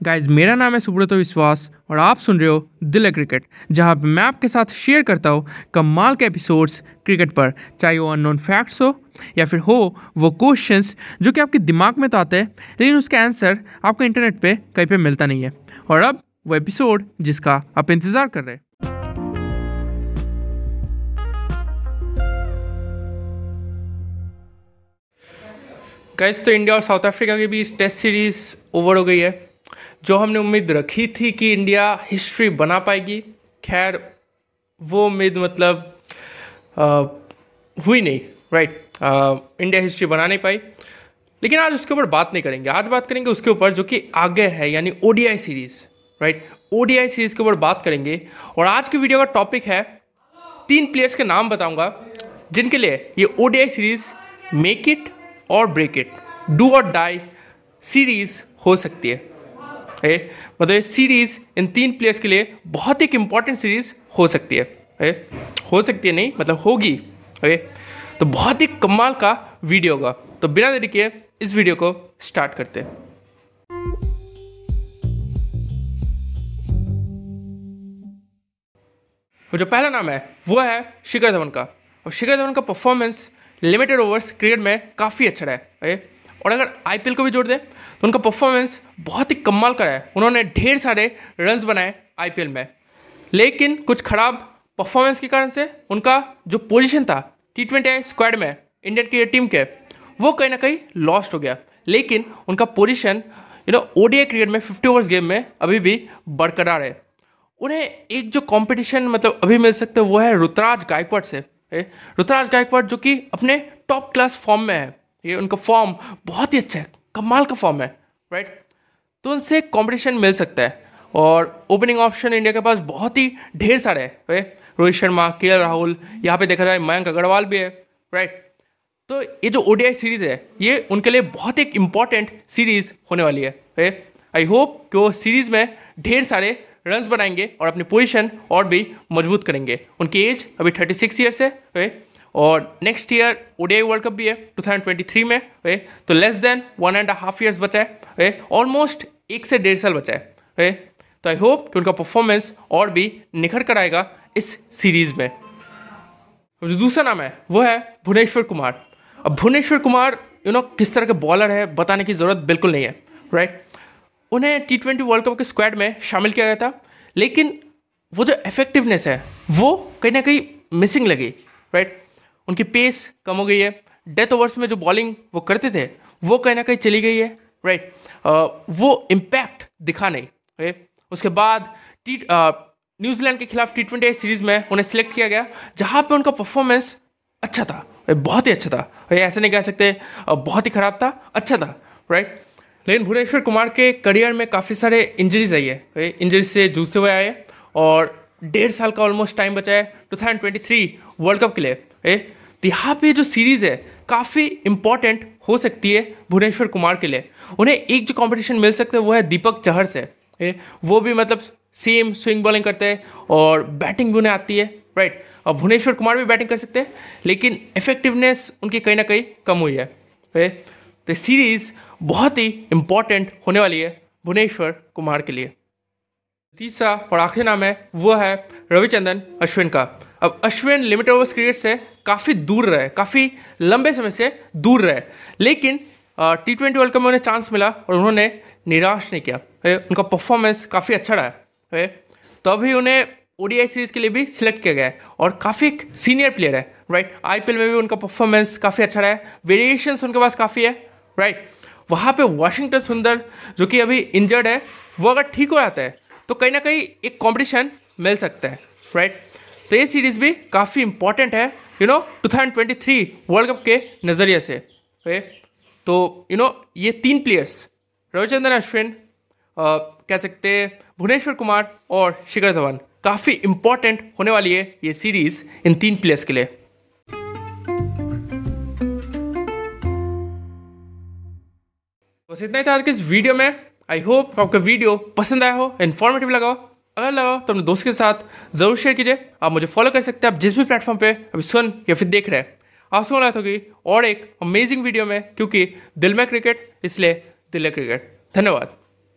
Guys मेरा नाम है सुब्रत विश्वास और आप सुन रहे हो दिल क्रिकेट, जहाँ मैं आपके साथ शेयर करता हूँ कमाल के एपिसोड्स क्रिकेट पर। चाहे वो अननोन फैक्ट्स हो या फिर हो वो क्वेश्चंस जो कि आपके दिमाग में तो आते हैं, लेकिन उसका आंसर आपको इंटरनेट पे कहीं पे मिलता नहीं है। और अब वो एपिसोड जिसका आप इंतज़ार कर रहे हैं। गाइस तो इंडिया और साउथ अफ्रीका के बीच टेस्ट सीरीज़ ओवर हो गई है। जो हमने उम्मीद रखी थी कि इंडिया हिस्ट्री बना पाएगी खैर वो उम्मीद मतलब आ, हुई नहीं राइट इंडिया हिस्ट्री बना नहीं पाई। लेकिन आज उसके ऊपर बात नहीं करेंगे। आज बात करेंगे उसके ऊपर जो कि आगे है यानी ODI series right ODI series के ऊपर बात करेंगे। और आज की वीडियो का टॉपिक है तीन प्लेयर्स के नाम बताऊँगा जिनके लिए ये ODI series make it or break it do or die series हो सकती है। ए, मतलब ये सीरीज़ इन तीन प्लेयर्स के लिए बहुत एक इंपॉर्टेंट सीरीज़ हो सकती है। ए, हो सकती है नहीं मतलब होगी। ए, तो बहुत ही कमाल का वीडियो होगा। तो बिना देरी किए इस वीडियो को स्टार्ट करते हैं। जो पहला नाम है वो है शिखर धवन का। और शिखर धवन का परफॉर्मेंस लिमिटेड ओवर्स क्रिकेट में काफ़ी अच्छा रहा है। और अगर आईपीएल को भी जोड़ दें तो उनका परफॉर्मेंस बहुत ही कमाल का है। उन्होंने ढेर सारे रन्स बनाए आईपीएल में। लेकिन कुछ खराब परफॉर्मेंस के कारण से उनका जो पोजीशन था टी ट्वेंटी स्क्वाड में इंडियन क्रिकेट टीम के, वो कहीं ना कहीं लॉस्ट हो गया। लेकिन उनका position you know ODI cricket में फिफ्टी ओवर्स गेम में अभी भी बरकरार है। उन्हें एक जो कंपटीशन मतलब अभी मिल सकता है, वो है रुतराज गायकवाड़ से। ऋतुराज गायकवाड़ जो कि अपने टॉप क्लास फॉर्म में है। ये उनका फॉर्म बहुत ही अच्छा है, कमाल का फॉर्म है राइट तो उनसे कॉम्पिटिशन मिल सकता है और ओपनिंग ऑप्शन इंडिया के पास बहुत ही ढेर सारे हैं रोहित शर्मा, के राहुल, यहाँ पे देखा जाए मयंक अग्रवाल भी है राइट तो ये जो ओडीआई सीरीज़ है, ये उनके लिए बहुत एक इंपॉर्टेंट सीरीज़ होने वाली है आई होप कि वो सीरीज़ में ढेर सारे रन्स बनाएँगे और अपनी पोजीशन और भी मज़बूत करेंगे। उनकी एज अभी थर्टी सिक्स ईयर्स है और next year ODI World Cup भी है 2023 में वे तो less than one and half years बचा है ऑलमोस्ट एक से डेढ़ साल बचा है ए, तो आई होप कि उनका परफॉर्मेंस और भी निखर कर आएगा इस सीरीज़ में। जो दूसरा नाम है वो है भुवनेश्वर कुमार। अब भुवनेश्वर कुमार यू नो किस तरह के बॉलर है बताने की ज़रूरत बिल्कुल नहीं है राइट उन्हें टी ट्वेंटी वर्ल्ड कप के स्क्वाड में शामिल किया गया था लेकिन वो जो इफेक्टिवनेस है वो कहीं ना कहीं मिसिंग लगी राइट उनकी पेस कम हो गई है। डेथ ओवर्स में जो बॉलिंग वो करते थे, वो कहीं ना कहीं चली गई है। राइट वो इम्पैक्ट दिखा नहीं। राइट उसके बाद टी न्यूजीलैंड के खिलाफ टी ट्वेंटी सीरीज़ में उन्हें सिलेक्ट किया गया, जहाँ पे उनका परफॉर्मेंस अच्छा था। बहुत ही अच्छा था। ऐसे नहीं कह सकते बहुत ही खराब था अच्छा था। राइट लेकिन भुवनेश्वर कुमार के करियर में काफ़ी सारे इंजरीज आई है। इंजरीज से जूझते हुए आए और डेढ़ साल का ऑलमोस्ट टाइम बचा है। Two thousand twenty three World Cup के लिए। तो यहाँ पे जो सीरीज़ है, काफ़ी इंपॉर्टेंट हो सकती है भुवनेश्वर कुमार के लिए। उन्हें एक जो कंपटीशन मिल सकता है, वो है दीपक चहर से। वो भी मतलब सेम स्विंग बॉलिंग करते हैं और बैटिंग भी उन्हें आती है राइट और भुवनेश्वर कुमार भी बैटिंग कर सकते हैं, लेकिन इफेक्टिवनेस उनकी कहीं ना कहीं कम हुई है। तो सीरीज़ बहुत ही इंपॉर्टेंट होने वाली है भुवनेश्वर कुमार के लिए। तीसरा और आखिरी नाम है, वो है रविचंदन अश्विन का। अब अश्विन लिमिटेड ओवर्स क्रिकेट से काफ़ी दूर रहे, काफ़ी लंबे समय से दूर रहे। लेकिन टी ट्वेंटी वर्ल्ड कप में उन्हें चांस मिला और उन्होंने निराश नहीं किया। उनका परफॉर्मेंस काफ़ी अच्छा रहा है। तो अभी उन्हें ओडीआई सीरीज़ के लिए भी सिलेक्ट किया गया है और काफ़ी सीनियर प्लेयर है राइट आईपीएल में भी उनका परफॉर्मेंस काफ़ी अच्छा रहा है। वेरिएशन उनके पास काफ़ी है राइट वहाँ पे वाशिंगटन सुंदर, जो कि अभी इंजर्ड है, वो अगर ठीक हो जाता है तो कहीं ना कहीं एक कॉम्पिटिशन मिल सकता है राइट तो ये सीरीज़ भी काफ़ी इंपॉर्टेंट है यू नो 2023 वर्ल्ड कप के नज़रिए से। तो यू नो ये तीन प्लेयर्स रविचंद्रन अश्विन कह सकते भुवनेश्वर कुमार और शिखर धवन। काफ़ी इंपॉर्टेंट होने वाली है ये सीरीज़ इन तीन प्लेयर्स के लिए। बस इतना ही था आज के इस वीडियो में। आई होप आपका वीडियो पसंद आया हो इन्फॉर्मेटिव लगा हो। अगर लगा तो अपने दोस्त के साथ ज़रूर शेयर कीजिए। आप मुझे फॉलो कर सकते हैं, आप जिस भी प्लेटफॉर्म पे अभी सुन या फिर देख रहे हैं। आप सुन रहे होगी और एक अमेजिंग वीडियो में, क्योंकि दिल में क्रिकेट इसलिए दिल में क्रिकेट धन्यवाद।